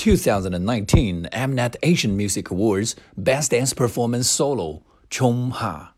2019 Mnet Asian Music Awards Best Dance Performance Solo, Chong Ha.